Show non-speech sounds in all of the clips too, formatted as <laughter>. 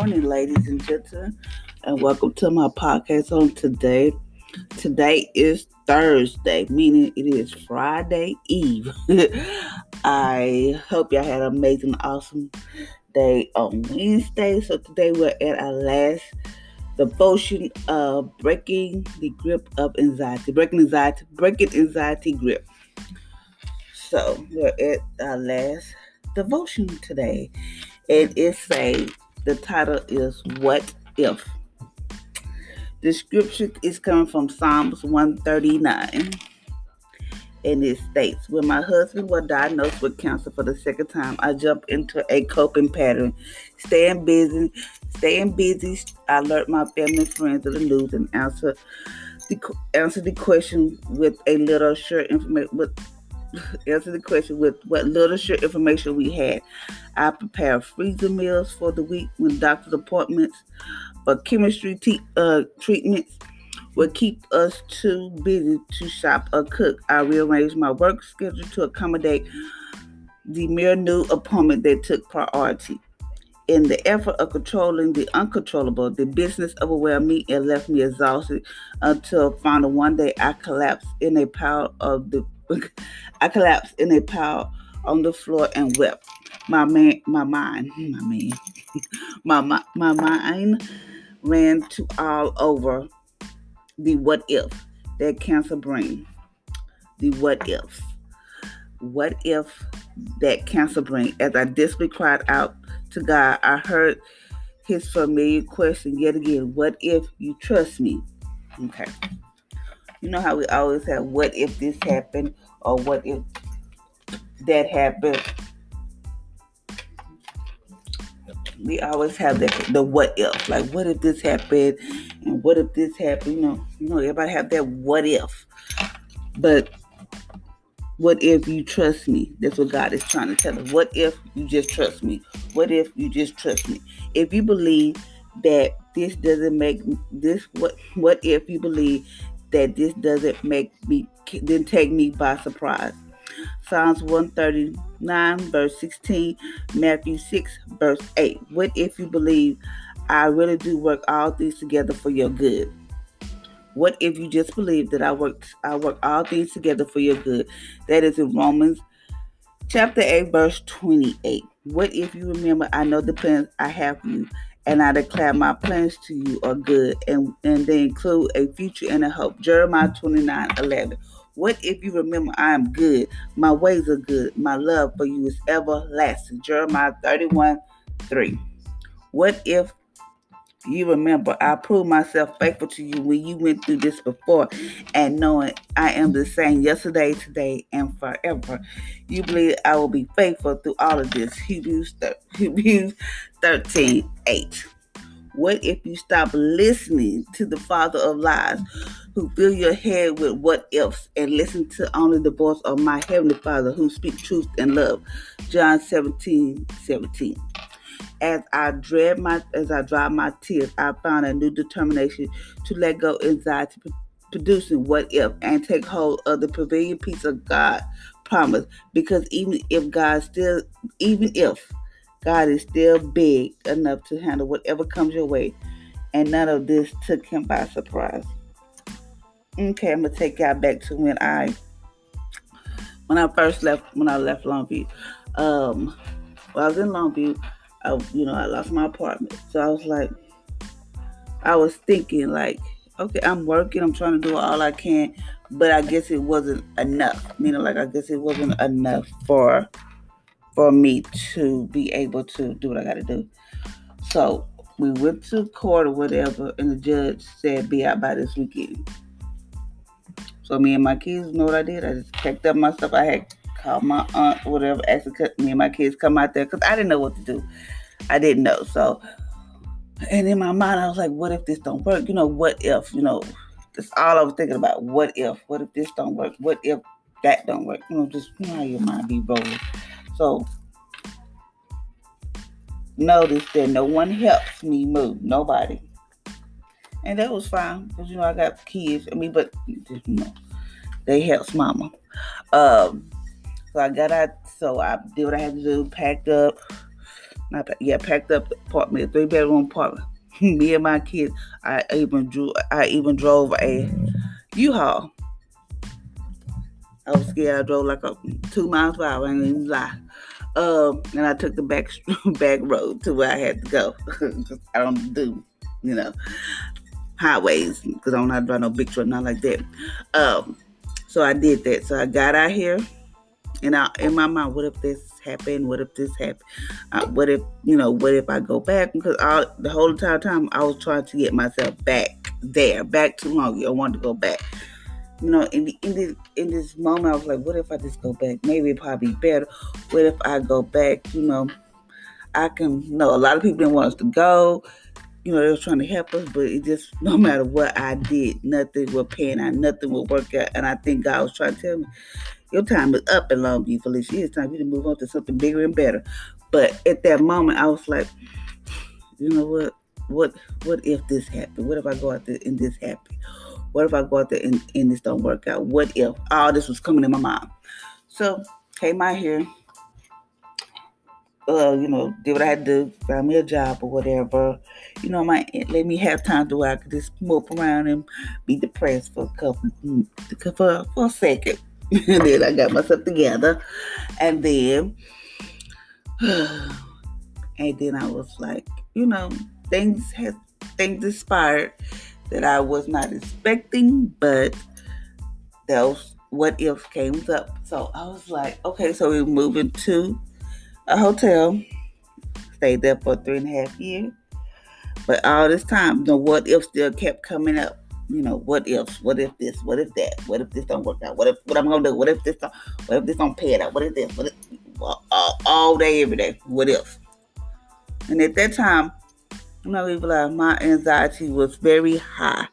morning, ladies and gentlemen, and welcome to my podcast on today. Today is Thursday, meaning it is Friday Eve. <laughs> I hope y'all had an amazing, awesome day on Wednesday. So today we're at our last devotion of breaking the grip of anxiety, breaking anxiety, breaking anxiety grip. So we're at our last devotion today, it's a the title is What If? The scripture is coming from Psalms 139. And it states, When my husband was diagnosed with cancer for the second time, I jumped into a coping pattern. Staying busy, staying busy, I alert my family and friends of the news and answer the answer the question with a little sure information <laughs> answer the question with what literature information we had. I prepared freezer meals for the week when doctor's appointments or chemistry te- uh, treatments would keep us too busy to shop or cook. I rearranged my work schedule to accommodate the mere new appointment that took priority. In the effort of controlling the uncontrollable, the business overwhelmed me and left me exhausted until finally one day I collapsed in a pile of the I collapsed in a pile on the floor and wept. My man, my mind, <laughs> my man, <laughs> my, my, my mind ran to all over the what if that cancer brain. The what if. What if that cancer brain? As I desperately cried out to God, I heard his familiar question yet again What if you trust me? Okay. You know how we always have what if this happened or what if that happened. We always have the the what if. Like what if this happened and what if this happened? You know, you know, everybody have that what if. But what if you trust me? That's what God is trying to tell us. What if you just trust me? What if you just trust me? If you believe that this doesn't make this what what if you believe that this doesn't make me didn't take me by surprise. Psalms 139 verse 16, Matthew 6 verse 8. What if you believe I really do work all things together for your good? What if you just believe that I work I work all things together for your good? That is in Romans chapter 8 verse 28. What if you remember I know the plans I have for you and I declare my plans to you are good, and, and they include a future and a hope. Jeremiah 29 11. What if you remember I am good? My ways are good. My love for you is everlasting. Jeremiah 31 3. What if you remember I proved myself faithful to you when you went through this before and knowing I am the same yesterday, today, and forever. You believe I will be faithful through all of this. Hebrews, <laughs> Hebrews 13 8. What if you stop listening to the father of lies who fill your head with what ifs and listen to only the voice of my heavenly father who speaks truth and love? John 17 17. As I dread my as I dry my tears, I found a new determination to let go anxiety producing what if and take hold of the prevailing peace of God promise. Because even if God still even if God is still big enough to handle whatever comes your way, and none of this took him by surprise. Okay, I'm gonna take y'all back to when I when I first left when I left Longview. Um, when I was in Longview, I, you know, I lost my apartment. So I was like, I was thinking like, okay, I'm working, I'm trying to do all I can, but I guess it wasn't enough. Meaning, like, I guess it wasn't enough for for me to be able to do what I got to do. So we went to court or whatever, and the judge said, "Be out by this weekend." So me and my kids know what I did. I just packed up my stuff. I had called my aunt whatever, asked me and my kids come out there because I didn't know what to do. I didn't know. So, and in my mind, I was like, what if this don't work? You know, what if, you know, that's all I was thinking about. What if? What if this don't work? What if that don't work? You know, just you know how your mind be rolling. So notice that no one helps me move. Nobody. And that was fine. Because you know I got kids. I mean, but you know, they helps mama. Um so I got out, so I did what I had to do, packed up, not yeah, packed up the apartment, three bedroom apartment. <laughs> Me and my kids. I even drew. I even drove a U-Haul. I was scared. I drove like a two miles per hour. I ain't even lie. Um, and I took the back <laughs> back road to where I had to go. <laughs> I don't do, you know, highways because I don't how to drive no big truck, not like that. Um, so I did that. So I got out here, and I in my mind, what if this happened? What if this happened? Uh, what if you know? What if I go back? Because I, the whole entire time I was trying to get myself back there, back to Longview. I wanted to go back you know, in the, in this in this moment, I was like, what if I just go back? Maybe it probably better. What if I go back? You know, I can. You know, a lot of people didn't want us to go. You know, they were trying to help us, but it just <laughs> no matter what I did, nothing would pan out, nothing would work out. And I think God was trying to tell me, your time is up in Longview, Felicia. It's time for you to move on to something bigger and better. But at that moment, I was like, you know what? What what if this happened? What if I go out there and this happened? What if I go out there and, and this don't work out? What if all this was coming in my mind? So came out here, uh, you know, did what I had to do, found me a job or whatever. You know, my let me have time to where I could just mope around and be depressed for a couple for, for a second. And <laughs> then I got myself together. And then <sighs> and then I was like, you know, things has things inspired that I was not expecting, but those what if came up. So I was like, okay, so we're moving to a hotel. Stayed there for three and a half years. But all this time, the what if still kept coming up. You know, what ifs, what if this, what if that, what if this don't work out, what if what I'm gonna do, what if this don't, what if this don't pay it out, what if this, what if all, all day, every day, what if? And at that time, I'm not even lie, my anxiety was very high.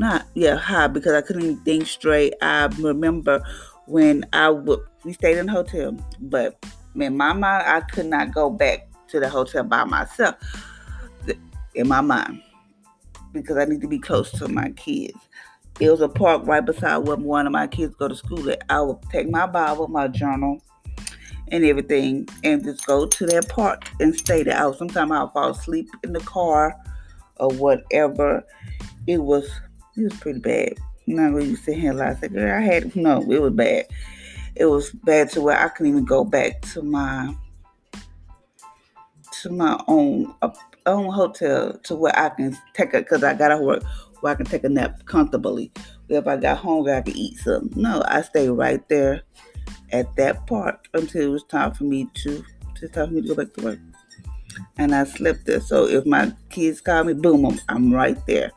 Not yeah, high because I couldn't even think straight. I remember when I would we stayed in a hotel, but in my mind I could not go back to the hotel by myself. In my mind. Because I need to be close to my kids. It was a park right beside where one of my kids go to school. I would take my Bible, my journal, and everything and just go to that park and stay there. I sometimes I'll fall asleep in the car or whatever. It was it was pretty bad. I'm not sit here lie. I said, girl, I had no, it was bad. It was bad to where I couldn't even go back to my to my own own hotel to where I can take a because I gotta work where I can take a nap comfortably. If I got hungry, I could eat something. No, I stay right there at that park until it was time for me to it's time for me to go back to work. And I slept there. So if my kids call me, boom, I'm, I'm right there.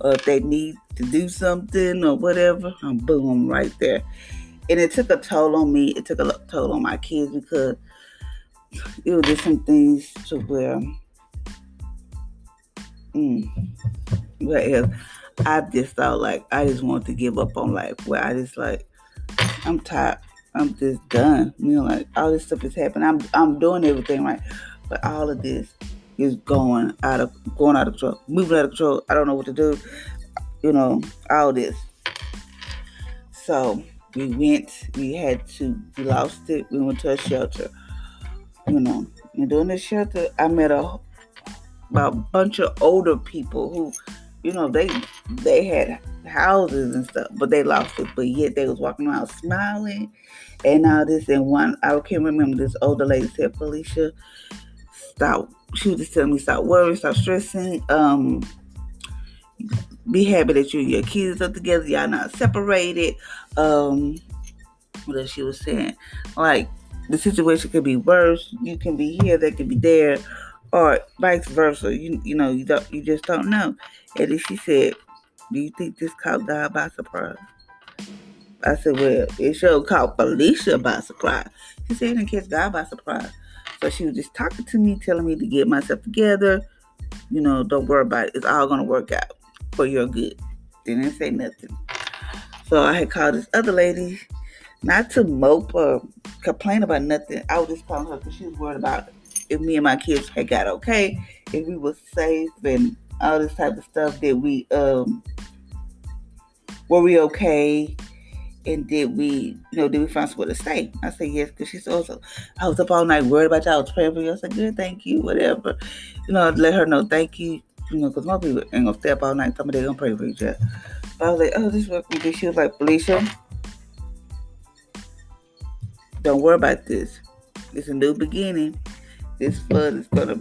Or if they need to do something or whatever, I'm boom, I'm right there. And it took a toll on me. It took a toll on my kids because it was just some things to where, mm, well, I just thought like I just wanted to give up on life. Where I just like I'm tired. I'm just done. You know, like all this stuff is happening. I'm I'm doing everything right, but all of this is going out of going out of control, moving out of control. I don't know what to do. You know, all this. So we went. We had to. We lost it. We went to a shelter. You know, and during the shelter, I met a about a bunch of older people who, you know, they they had houses and stuff, but they lost it. But yet they was walking around smiling and all this. And one, I can't remember this older lady said, Felicia, stop. She was just telling me stop worrying, stop stressing. Um, be happy that you and your kids are together. Y'all not separated. Um, what else she was saying? Like the situation could be worse. You can be here, they could be there, or vice versa. You you know you don't you just don't know. And then she said, "Do you think this caught God by surprise?" I said, well, it sure caught Felicia by surprise. She said it didn't catch God by surprise. So she was just talking to me, telling me to get myself together. You know, don't worry about it. It's all to work out for your good. Didn't say nothing. So I had called this other lady, not to mope or complain about nothing. I was just calling her because she was worried about if me and my kids had got okay, if we were safe and all this type of stuff. That we um were we okay? and did we, you know, did we find somewhere to stay? I said yes, because she said, also, I was up all night worried about y'all. I was praying for you. I said, good, thank you, whatever. You know, let her know, thank you. You know, because most people ain't gonna stay up all night. Some of them gonna pray for each other. But I was like, oh, this is what we. She was like, Felicia, don't worry about this. It's a new beginning. This flood is gonna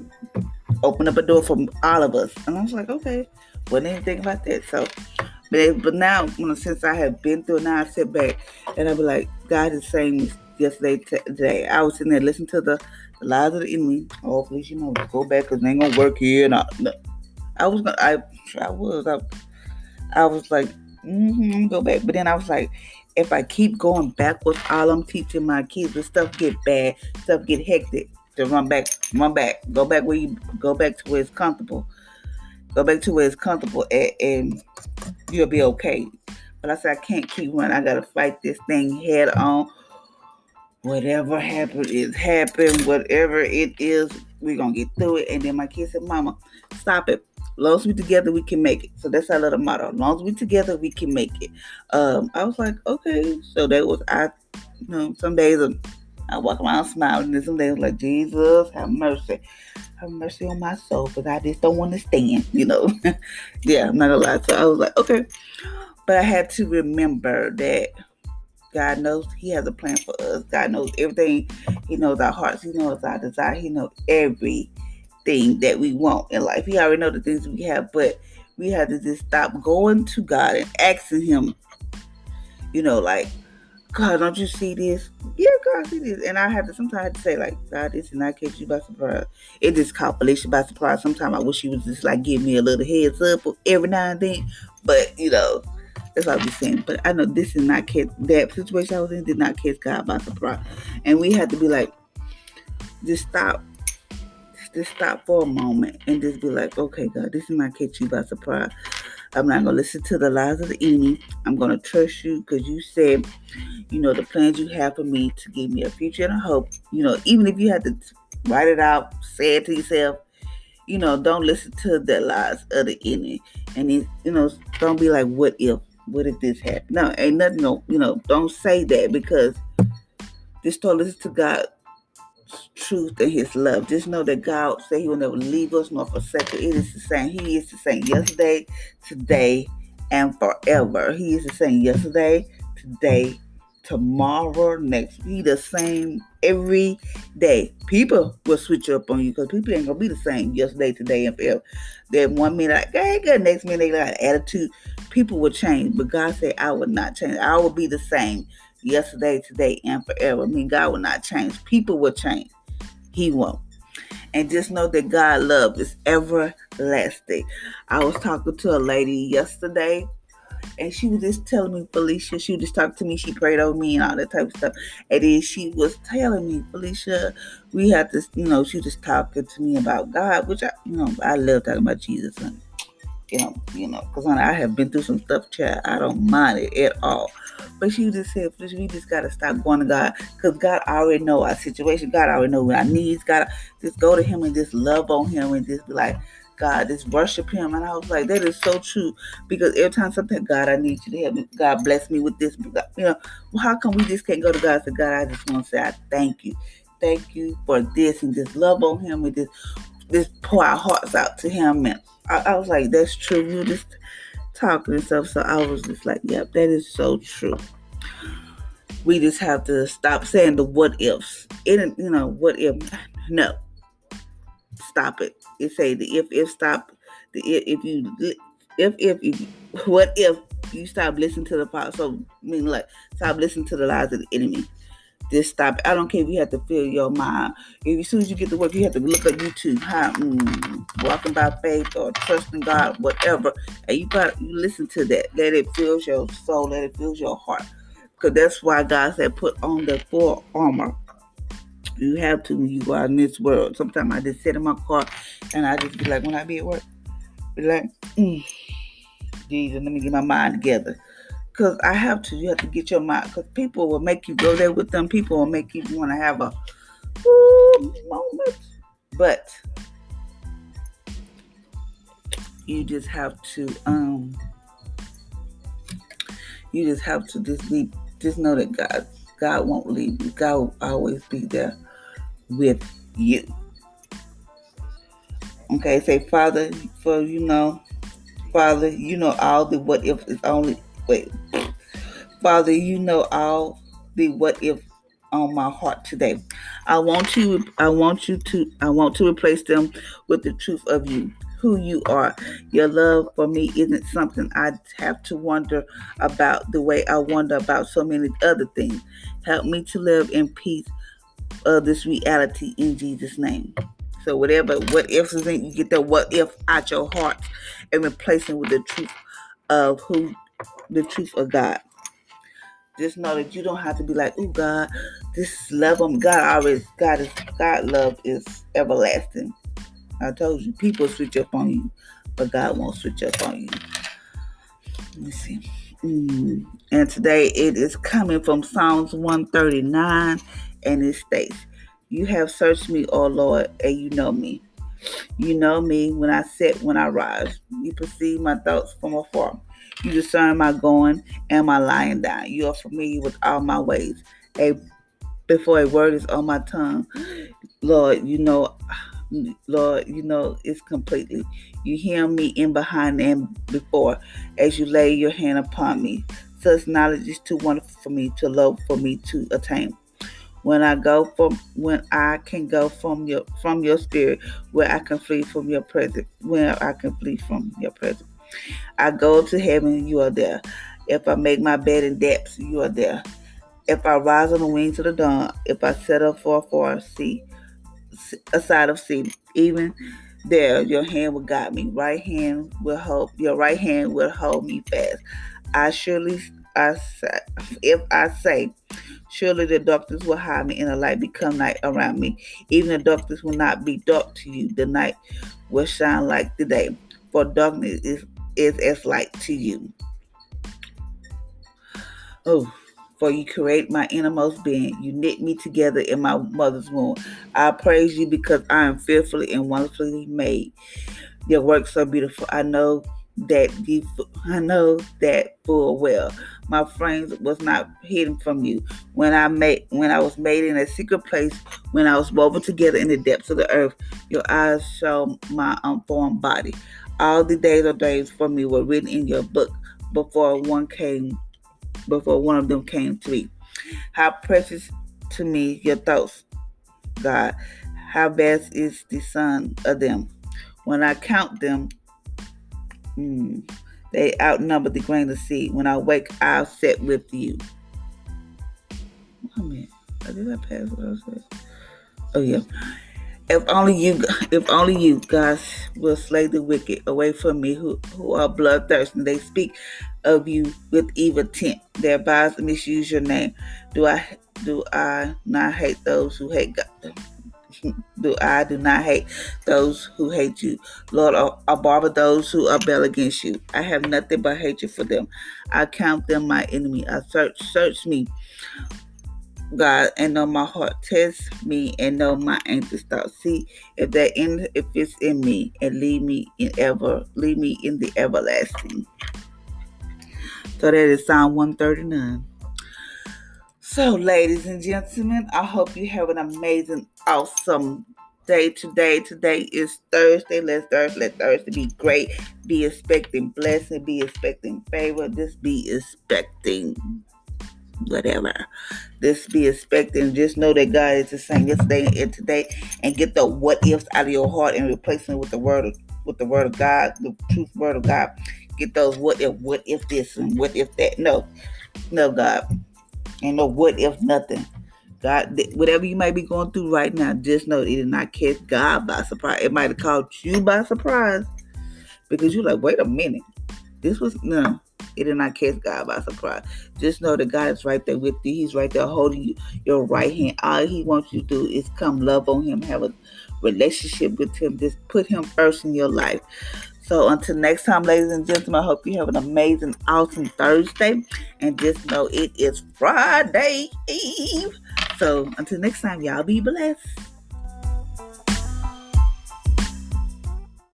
open up a door for all of us. And I was like, okay, even thinking about that. So but, but now, you know, since I have been through, now I sit back and I be like, God is saying yesterday, today. I was sitting there listening to the, the lies of the enemy. Oh, please, you know, go back because they ain't gonna work here. And I, no. I was gonna, I, I was, I, I was like, mm-hmm, go back. But then I was like, if I keep going backwards, all I'm teaching my kids, the stuff get bad, stuff get hectic. To run back, run back, go back where you go back to where it's comfortable. Go back to where it's comfortable and, and you'll be okay. But I said, I can't keep running. I got to fight this thing head on. Whatever happened is happened. Whatever it is, we're to get through it. And then my kid said, Mama, stop it. As long as we together, we can make it. So that's our little motto. As long as we together, we can make it. Um, I was like, okay. So that was I. You know, some days I walk around smiling, and some days like Jesus, have mercy have mercy on my soul because I just don't want to stand, you know. <laughs> yeah, I'm not gonna lie. So I was like, okay. But I had to remember that God knows He has a plan for us. God knows everything. He knows our hearts. He knows our desire. He knows everything that we want in life. He already knows the things we have, but we have to just stop going to God and asking Him, you know, like, God, don't you see this? Yeah, God, see this. And I have to sometimes I to say, like, God, this is not catch you by surprise. It just caught Felicia by surprise. Sometimes I wish she was just like give me a little heads up every now and then. But you know, that's I be saying. But I know this is not catch that situation I was in did not catch God by surprise. And we had to be like, just stop. Just stop for a moment and just be like, okay, God, this is not catch you by surprise. I'm not going to listen to the lies of the enemy. I'm going to trust you because you said, you know, the plans you have for me to give me a future and a hope. You know, even if you had to write it out, say it to yourself, you know, don't listen to the lies of the enemy. And, it, you know, don't be like, what if? What if this happened? No, ain't nothing, no, you know, don't say that because just don't listen to God truth and his love. Just know that God said he will never leave us nor forsake us. It is the same. He is the same yesterday, today, and forever. He is the same yesterday, today, tomorrow, next. He the same every day. People will switch up on you because people ain't gonna be the same yesterday, today, and forever. Then one minute like, hey, good. Next minute they got attitude. People will change, but God said, I will not change. I will be the same yesterday, today, and forever. I mean, God will not change. People will change. He won't. And just know that God love is everlasting. I was talking to a lady yesterday, and she was just telling me, Felicia, she was just talking to me, she prayed over me and all that type of stuff. And then she was telling me, Felicia, we have to, you know, she was just talking to me about God, which I, you know, I love talking about Jesus. And, you know, you know, because I have been through some stuff, child. I don't mind it at all. But she just said, we just gotta stop going to God, because God already know our situation. God already know what our needs. God, just go to Him and just love on Him and just be like, God, just worship Him. And I was like, that is so true, because every time something, God, I need you to help me. God bless me with this. You know, how come we just can't go to God say, God, I just want to say, I thank you, thank you for this, and just love on Him and just just pour our hearts out to Him and I, I was like, that's true. You just talking and stuff. So I was just like, yep, that is so true. We just have to stop saying the what ifs. It, you know, what if? No, stop it. It say the if if stop the if, if you if if if what if you stop listening to the. So mean like stop listening to the lies of the enemy. Just stop. I don't care if you have to fill your mind. If as soon as you get to work, you have to look at YouTube, how mm, walking by faith or trusting God, whatever. And you got you listen to that. Let it fill your soul. Let it fill your heart. Because that's why God said, put on the full armor. You have to when you go out in this world. Sometimes I just sit in my car and I just be like, when I be at work, be like, mm, Jesus, let me get my mind together. Because I have to. You have to get your mind. Because people will make you go there with them. People will make you want to have a moment. But you just have to um you just have to just be just know that God, God won't leave you. God will always be there with you. Okay, say, Father, for you know, Father, you know all the what if is only wait. Father, you know all the what if on my heart today. I want you I want you to I want to replace them with the truth of you, who you are. Your love for me isn't something I have to wonder about the way I wonder about so many other things. Help me to live in peace of this reality in Jesus' name. So whatever what ifs is in, you get the what if out your heart and replace it with the truth of who the truth of God. Just know that you don't have to be like, oh God, this love of God always God is God love is everlasting. I told you, people switch up on you, but God won't switch up on you. Let me see. Mm. And today it is coming from Psalms 139, and it states, You have searched me, O Lord, and you know me. You know me when I sit, when I rise. You perceive my thoughts from afar. You discern my going and my lying down. You are familiar with all my ways. A before a word is on my tongue, Lord, you know, Lord, you know it's completely. You hear me in behind and before, as you lay your hand upon me. Such knowledge is too wonderful for me to love for me to attain when I go from when I can go from your from your spirit, where I can flee from your presence, where I can flee from your presence. I go to heaven, you are there. If I make my bed in depths, you are there. If I rise on the wings of the dawn, if I set up for a far sea, a side of sea, even there, your hand will guide me. Right hand will hold. Your right hand will hold me fast. I surely, I say, if I say, surely the darkness will hide me, and the light become night around me. Even the darkness will not be dark to you. The night will shine like the day, for darkness is is as light to you. Oh, for you create my innermost being. You knit me together in my mother's womb. I praise you because I am fearfully and wonderfully made. Your works are beautiful. I know that you, I know that full well. My frames was not hidden from you. When I made when I was made in a secret place, when I was woven together in the depths of the earth, your eyes saw my unformed body. All the days of days for me were written in your book before one came, before one of them came to me. How precious to me your thoughts, God. How vast is the sum of them. When I count them, hmm, they outnumber the grain of seed. When I wake, I'll sit with you. Oh man, did I pass what I said? Oh yeah. If only you, if only you, God, will slay the wicked away from me, who who are bloodthirsty. They speak of you with evil intent. Advise and misuse your name. Do I do I not hate those who hate God? Do I do not hate those who hate you. Lord, I bother those who rebel against you. I have nothing but hatred for them. I count them my enemy. I search search me God, and know my heart. Test me and know my anxious thoughts. See if that in if it's in me, and lead me in ever, lead me in the everlasting. So that is Psalm 139. So, ladies and gentlemen, I hope you have an amazing, awesome day today. Today is Thursday. Let's Thursday, let Thursday be great. Be expecting blessing, be expecting favor. Just be expecting whatever. This be expecting. Just know that God is the same yesterday and today, and get the what ifs out of your heart and replace them with the word of with the word of God, the truth word of God. Get those what if, what if this and what if that. No, no, God, and no what if nothing. God, whatever you might be going through right now, just know it did not catch God by surprise. It might have caught you by surprise because you're like, wait a minute, this was no. It did not catch God by surprise. Just know that God is right there with you. He's right there holding you your right hand. All He wants you to do is come love on Him, have a relationship with Him. Just put Him first in your life. So until next time, ladies and gentlemen, I hope you have an amazing, awesome Thursday. And just know it is Friday Eve. So until next time, y'all be blessed.